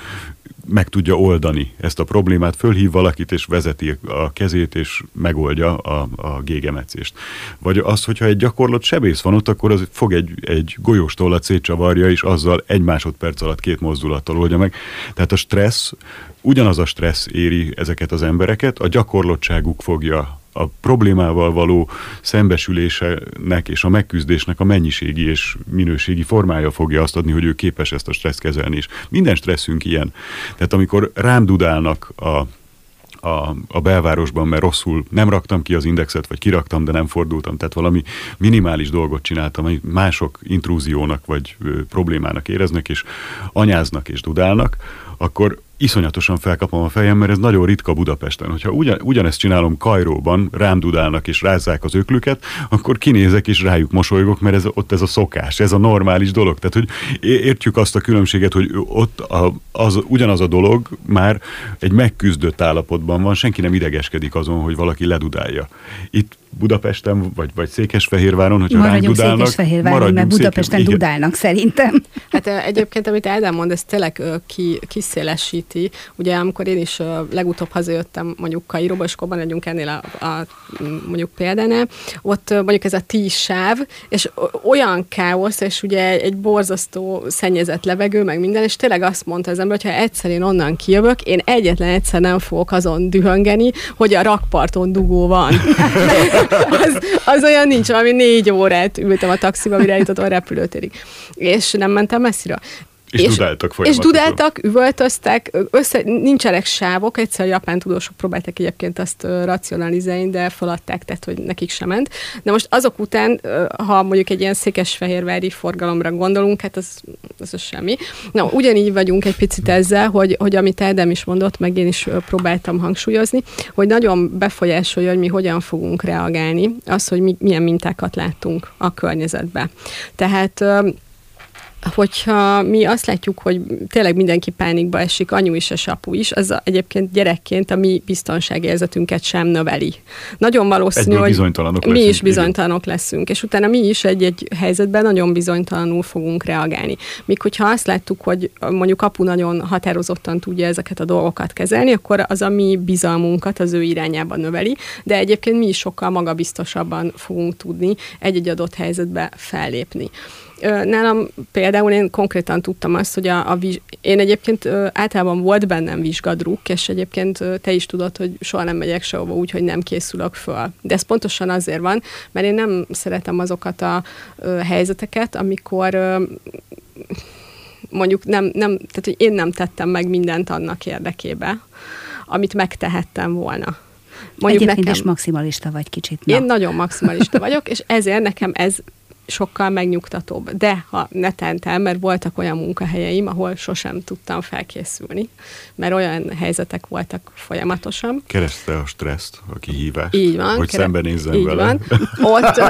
meg tudja oldani ezt a problémát, fölhív valakit, és vezeti a kezét, és megoldja a, a gégemetszést. Vagy az, hogyha egy gyakorlott sebész van ott, akkor az fog egy, egy golyóstollat szétcsavarja, és azzal egy másodperc alatt két mozdulattal oldja meg. Tehát a stressz, ugyanaz a stressz éri ezeket az embereket, a gyakorlottságuk fogja a problémával való szembesülésének és a megküzdésnek a mennyiségi és minőségi formája fogja azt adni, hogy ő képes ezt a stresszt kezelni. És minden stresszünk ilyen. Tehát amikor rám dudálnak a a, a belvárosban, mert rosszul nem raktam ki az indexet, vagy kiraktam, de nem fordultam, tehát valami minimális dolgot csináltam, amit mások intrúziónak vagy ö, problémának éreznek, és anyáznak és dudálnak, akkor iszonyatosan felkapom a fejem, mert ez nagyon ritka Budapesten. Hogyha ugyan, ugyanezt csinálom Kajróban, rám dudálnak és rázzák az öklüket, akkor kinézek és rájuk mosolygok, mert ez, ott ez a szokás, ez a normális dolog. Tehát, hogy értjük azt a különbséget, hogy ott a, az, ugyanaz a dolog már egy megküzdött állapotban van, senki nem idegeskedik azon, hogy valaki ledudálja. Itt Budapesten, vagy, vagy Székesfehérváron, hogyha ránk dudálnak, Székesfehérváron, mert Budapesten igen. dudálnak szerintem. Hát egyébként, amit Ádám mond, ez tényleg ki, kiszélesíti. Ugye, amikor én is legutóbb hazajöttem mondjuk Kairóba, és akkor legyünk ennél a, a mondjuk példánál, ott mondjuk ez a tíz sáv, és olyan káosz, és ugye egy borzasztó szennyezett levegő, meg minden, és tényleg azt mondta az ember, hogy ha egyszer én onnan kijövök, én egyetlen egyszer nem fogok azon dühöngeni, hogy a rakparton dugó van. az, az olyan nincs, valami négy órát ültem a taxiba, mire eljutottam a repülőtérig. És nem mentem messzire. És, és dudáltak És dudáltak, üvöltöztek, össze, nincsenek sávok, egyszer japán tudósok próbáltak egyébként azt racionalizálni, de feladták, tehát hogy nekik sem ment. De most azok után, ha mondjuk egy ilyen székesfehérvári forgalomra gondolunk, hát az, az, az semmi. Na, ugyanígy vagyunk egy picit ezzel, hogy, hogy amit Ádám is mondott, meg én is próbáltam hangsúlyozni, hogy nagyon befolyásolja, hogy mi hogyan fogunk reagálni, az, hogy mi, milyen mintákat látunk a környezetbe. Tehát hogyha mi azt látjuk, hogy tényleg mindenki pánikba esik, anyu is és apu is, az a, egyébként gyerekként a mi biztonságérzetünket sem növeli. Nagyon valószínű, hogy bizonytalanok mi leszünk, is bizonytalanok igen. leszünk, és utána mi is egy-egy helyzetben nagyon bizonytalanul fogunk reagálni. Míg hogyha azt láttuk, hogy mondjuk apu nagyon határozottan tudja ezeket a dolgokat kezelni, akkor az a mi bizalmunkat az ő irányába növeli, de egyébként mi is sokkal magabiztosabban fogunk tudni egy-egy adott helyzetbe fellépni. Nálam például én konkrétan tudtam azt, hogy a, a viz... én egyébként általában volt bennem vizsgadruk, és egyébként te is tudod, hogy soha nem megyek sehova úgy, hogy nem készülök föl. De ez pontosan azért van, mert én nem szeretem azokat a helyzeteket, amikor mondjuk nem, nem, tehát hogy én nem tettem meg mindent annak érdekébe, amit megtehettem volna. Mondjuk Egyébként nekem, is maximalista vagy kicsit. Na. Én nagyon maximalista vagyok, és ezért nekem ez sokkal megnyugtatóbb. De ha netentem, mert voltak olyan munkahelyeim, ahol sosem tudtam felkészülni, mert olyan helyzetek voltak folyamatosan. Kereszte a stresszt, a kihívást, így van, hogy kere- szembenézzen így vele. Van. Ott,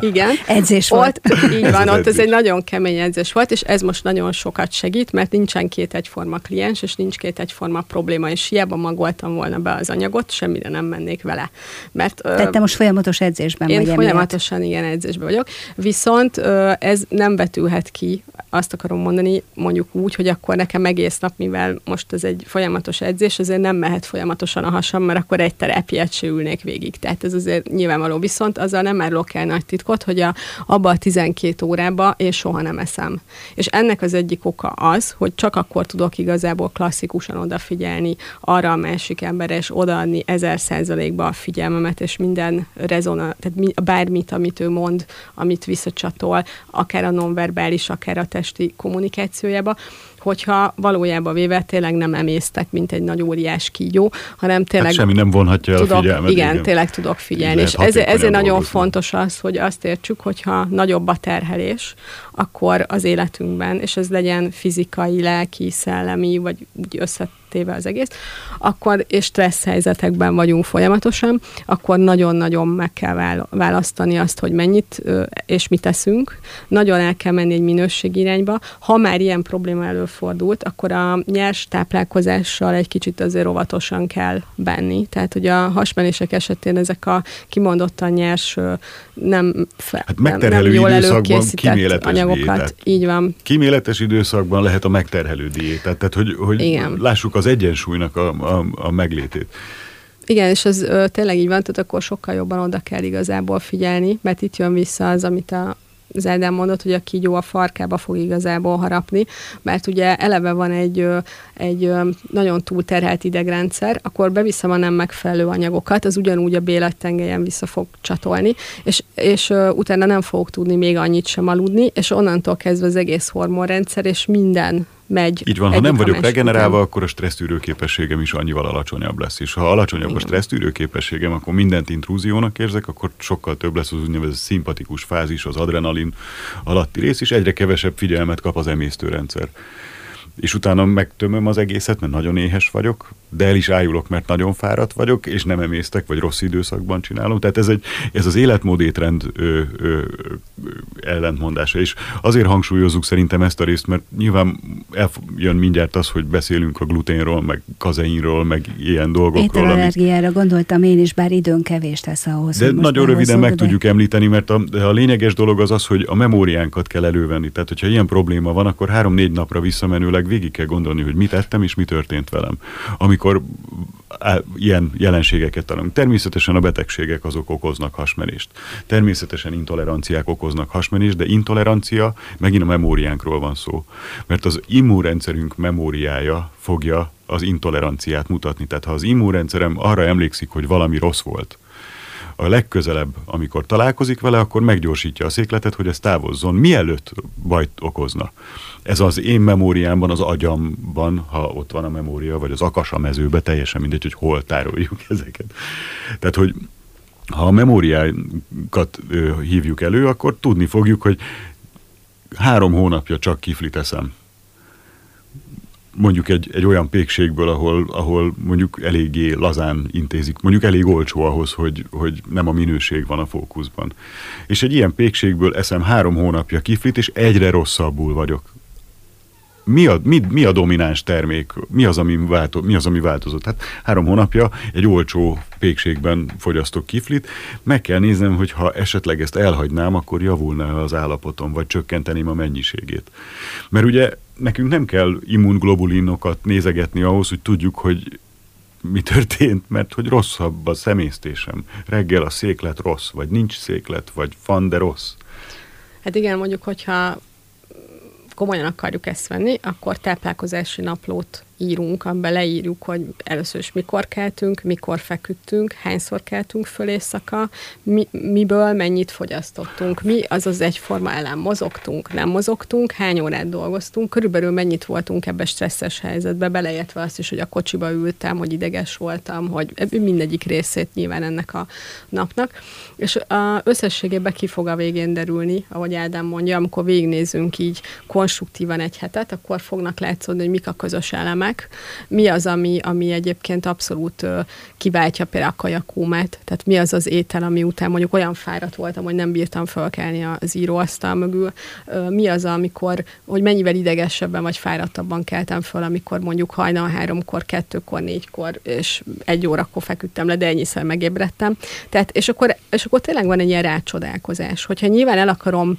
igen. Edzés volt. Ott, így van, ez ott ez egy nagyon kemény edzés volt, és ez most nagyon sokat segít, mert nincsen két egyforma kliens, és nincs két egyforma probléma, és hiába magoltam volna be az anyagot, semmire nem mennék vele. Mert, Tehát te most folyamatos edzésben én vagy folyamatosan igen edzésben vagyok. Visz Viszont ez nem vetülhet ki, azt akarom mondani, mondjuk úgy, hogy akkor nekem egész nap, mivel most ez egy folyamatos edzés, azért nem mehet folyamatosan a hasam, mert akkor egy terápiát se ülnék végig. Tehát ez azért nyilvánvaló. Viszont azzal nem árulok el nagy titkot, hogy a, abba a 12 órába én soha nem eszem. És ennek az egyik oka az, hogy csak akkor tudok igazából klasszikusan odafigyelni arra a másik emberre, és odaadni ezer százalékba a figyelmemet, és minden rezona, tehát bármit, amit ő mond, amit vissza visszacsatol, akár a nonverbális, akár a testi kommunikációjába, hogyha valójában véve tényleg nem emésztek, mint egy nagy óriás kígyó, hanem tényleg... Hát semmi nem vonhatja tudok, a figyelmet. Igen, igen, tényleg tudok figyelni. És ezért, ezért nagyon fontos az, hogy azt értsük, hogyha nagyobb a terhelés, akkor az életünkben, és ez legyen fizikai, lelki, szellemi, vagy úgy összetéve az egész, akkor, és stressz helyzetekben vagyunk folyamatosan, akkor nagyon-nagyon meg kell választani azt, hogy mennyit és mit teszünk. Nagyon el kell menni egy minőség irányba. Ha már ilyen probléma előfordult, akkor a nyers táplálkozással egy kicsit azért óvatosan kell benni. Tehát, hogy a hasmenések esetén ezek a kimondottan nyers, nem, fe, hát nem, nem jól előkészített anyagokat. Diétát. Így van. Kíméletes időszakban lehet a megterhelő diétát, tehát hogy, hogy Igen. lássuk az egyensúlynak a, a, a meglétét. Igen, és az ö, tényleg így van, tehát akkor sokkal jobban oda kell igazából figyelni, mert itt jön vissza az, amit a az mondott, hogy a kígyó a farkába fog igazából harapni, mert ugye eleve van egy, egy nagyon túlterhelt idegrendszer, akkor beviszem a nem megfelelő anyagokat, az ugyanúgy a bélettengelyen vissza fog csatolni, és, és utána nem fogok tudni még annyit sem aludni, és onnantól kezdve az egész hormonrendszer, és minden megy. Így van, ha nem vagyok regenerálva, után. akkor a stressztűrő képességem is annyival alacsonyabb lesz. És ha alacsonyabb Igen. a stressztűrő képességem, akkor mindent intrúziónak érzek, akkor sokkal több lesz az úgynevezett szimpatikus fázis, az adrenalin alatti rész, és egyre kevesebb figyelmet kap az emésztőrendszer és utána megtömöm az egészet, mert nagyon éhes vagyok, de el is ájulok, mert nagyon fáradt vagyok, és nem emésztek, vagy rossz időszakban csinálom. Tehát ez, egy, ez az életmód étrend ö, ö, ö, ellentmondása, és azért hangsúlyozzuk szerintem ezt a részt, mert nyilván eljön mindjárt az, hogy beszélünk a gluténról, meg kazeinról, meg ilyen dolgokról. Ételallergiára amit... gondoltam én is, bár időn kevés tesz ahhoz. De nagyon röviden meg de... tudjuk említeni, mert a, a lényeges dolog az az, hogy a memóriánkat kell elővenni. Tehát, hogyha ilyen probléma van, akkor három-négy napra visszamenőleg végig kell gondolni, hogy mit ettem és mi történt velem. Amikor ilyen jelenségeket találunk. Természetesen a betegségek azok okoznak hasmenést. Természetesen intoleranciák okoznak hasmenést, de intolerancia megint a memóriánkról van szó. Mert az immunrendszerünk memóriája fogja az intoleranciát mutatni. Tehát ha az immunrendszerem arra emlékszik, hogy valami rossz volt, a legközelebb, amikor találkozik vele, akkor meggyorsítja a székletet, hogy ez távozzon, mielőtt bajt okozna. Ez az én memóriámban, az agyamban, ha ott van a memória, vagy az akasa mezőbe, teljesen mindegy, hogy hol tároljuk ezeket. Tehát, hogy ha a memóriákat hívjuk elő, akkor tudni fogjuk, hogy három hónapja csak kiflit eszem mondjuk egy, egy olyan pékségből, ahol, ahol mondjuk eléggé lazán intézik, mondjuk elég olcsó ahhoz, hogy, hogy nem a minőség van a fókuszban. És egy ilyen pékségből eszem három hónapja kiflit, és egyre rosszabbul vagyok. Mi a, mi, mi a domináns termék? Mi az, ami, válto, mi az, ami változott? Hát három hónapja egy olcsó pékségben fogyasztok kiflit. Meg kell néznem, hogy ha esetleg ezt elhagynám, akkor javulna az állapotom, vagy csökkenteném a mennyiségét. Mert ugye nekünk nem kell immunglobulinokat nézegetni ahhoz, hogy tudjuk, hogy mi történt, mert hogy rosszabb a szemésztésem. Reggel a széklet rossz, vagy nincs széklet, vagy van, de rossz. Hát igen, mondjuk, hogyha komolyan akarjuk ezt venni, akkor táplálkozási naplót írunk, amiben leírjuk, hogy először is mikor keltünk, mikor feküdtünk, hányszor keltünk föl éjszaka, mi, miből mennyit fogyasztottunk, mi az az egyforma ellen mozogtunk, nem mozogtunk, hány órát dolgoztunk, körülbelül mennyit voltunk ebbe stresszes helyzetbe, beleértve azt is, hogy a kocsiba ültem, hogy ideges voltam, hogy mindegyik részét nyilván ennek a napnak. És a összességében ki fog a végén derülni, ahogy Ádám mondja, amikor végignézünk így konstruktívan egy hetet, akkor fognak látszódni, hogy mik a közös elemek, mi az, ami, ami egyébként abszolút kiváltja például a kajakómát, tehát mi az az étel, ami után mondjuk olyan fáradt voltam, hogy nem bírtam fölkelni az íróasztal mögül, mi az, amikor, hogy mennyivel idegesebben vagy fáradtabban keltem föl, amikor mondjuk hajnal háromkor, kettőkor, négykor, és egy órakor feküdtem le, de ennyiszer megébredtem. Tehát, és akkor, és akkor tényleg van egy ilyen rácsodálkozás, hogyha nyilván el akarom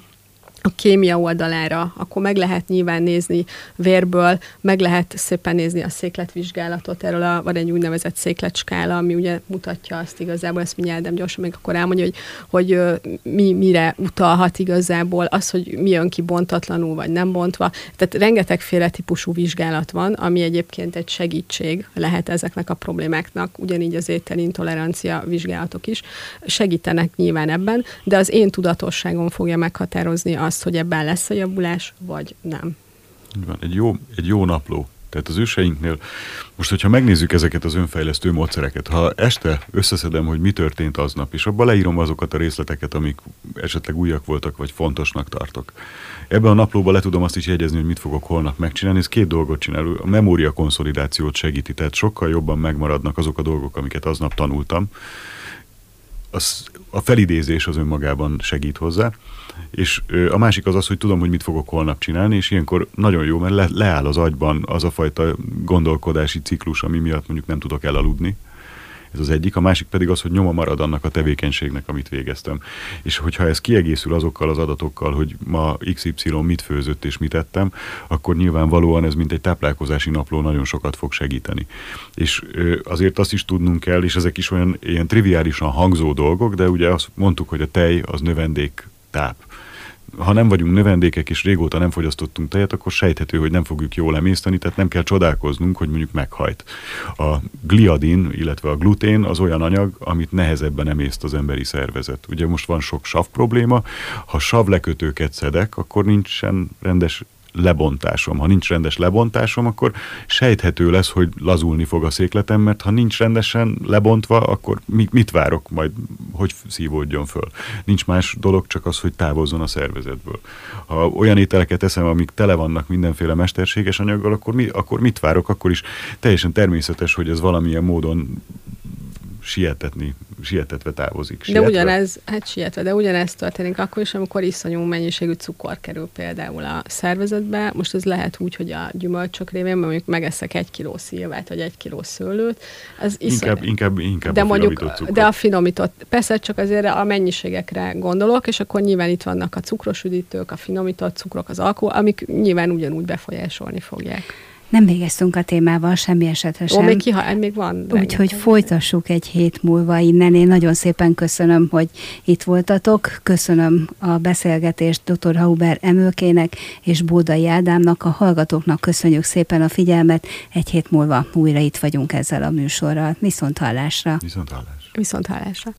a kémia oldalára, akkor meg lehet nyilván nézni vérből, meg lehet szépen nézni a székletvizsgálatot, erről a, van egy úgynevezett székletskála, ami ugye mutatja azt igazából, ezt mindjárt nem gyorsan még akkor elmondja, hogy, hogy mi mire utalhat igazából, az, hogy mi jön ki bontatlanul, vagy nem bontva. Tehát rengetegféle típusú vizsgálat van, ami egyébként egy segítség lehet ezeknek a problémáknak, ugyanígy az ételintolerancia vizsgálatok is segítenek nyilván ebben, de az én tudatosságom fogja meghatározni azt, hogy ebben lesz a javulás, vagy nem. Van, egy jó, egy jó napló. Tehát az őseinknél, most hogyha megnézzük ezeket az önfejlesztő módszereket, ha este összeszedem, hogy mi történt aznap, és abban leírom azokat a részleteket, amik esetleg újak voltak, vagy fontosnak tartok. Ebben a naplóban le tudom azt is jegyezni, hogy mit fogok holnap megcsinálni. Ez két dolgot csinál. A memória konszolidációt segíti, tehát sokkal jobban megmaradnak azok a dolgok, amiket aznap tanultam. Az, a felidézés az önmagában segít hozzá és a másik az az, hogy tudom, hogy mit fogok holnap csinálni, és ilyenkor nagyon jó, mert le, leáll az agyban az a fajta gondolkodási ciklus, ami miatt mondjuk nem tudok elaludni. Ez az egyik, a másik pedig az, hogy nyoma marad annak a tevékenységnek, amit végeztem. És hogyha ez kiegészül azokkal az adatokkal, hogy ma XY mit főzött és mit ettem, akkor nyilvánvalóan ez mint egy táplálkozási napló nagyon sokat fog segíteni. És azért azt is tudnunk kell, és ezek is olyan ilyen triviálisan hangzó dolgok, de ugye azt mondtuk, hogy a tej az növendék táp ha nem vagyunk növendékek és régóta nem fogyasztottunk tejet, akkor sejthető, hogy nem fogjuk jól emészteni, tehát nem kell csodálkoznunk, hogy mondjuk meghajt. A gliadin, illetve a glutén az olyan anyag, amit nehezebben emészt az emberi szervezet. Ugye most van sok sav probléma, ha savlekötőket szedek, akkor nincsen rendes lebontásom. Ha nincs rendes lebontásom, akkor sejthető lesz, hogy lazulni fog a székletem, mert ha nincs rendesen lebontva, akkor mit várok majd, hogy szívódjon föl. Nincs más dolog, csak az, hogy távozzon a szervezetből. Ha olyan ételeket eszem, amik tele vannak mindenféle mesterséges anyaggal, akkor, mi, akkor mit várok? Akkor is teljesen természetes, hogy ez valamilyen módon sietetni, sietetve távozik. Sietve. De ugyanez, hát sietve, de ugyanez történik akkor is, amikor iszonyú mennyiségű cukor kerül például a szervezetbe. Most ez lehet úgy, hogy a gyümölcsök révén, mondjuk megeszek egy kiló szilvát, vagy egy kiló szőlőt. Ez iszony... inkább, inkább, inkább de a mondjuk, cukor. De a finomított, persze csak azért a mennyiségekre gondolok, és akkor nyilván itt vannak a cukros üdítők, a finomított cukrok, az alkohol, amik nyilván ugyanúgy befolyásolni fogják. Nem végeztünk a témával semmi esetre sem. Ó, még, kiha, még van. Úgyhogy folytassuk egy hét múlva innen. Én nagyon szépen köszönöm, hogy itt voltatok. Köszönöm a beszélgetést dr. Hauber Emőkének és Bódai Ádámnak. A hallgatóknak köszönjük szépen a figyelmet. Egy hét múlva újra itt vagyunk ezzel a műsorral. Viszont hallásra. Viszont hallásra. Viszont hallásra.